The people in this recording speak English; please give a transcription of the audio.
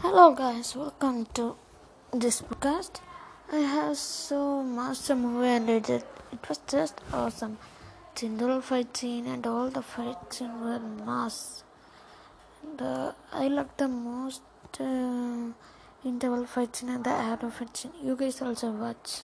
Hello guys, welcome to this podcast. I have so much to movie and it, it was just awesome. Tindal fight scene and all the fight scene were mass. And uh, I like the most uh, interval fight scene and the arrow fight scene. You guys also watch.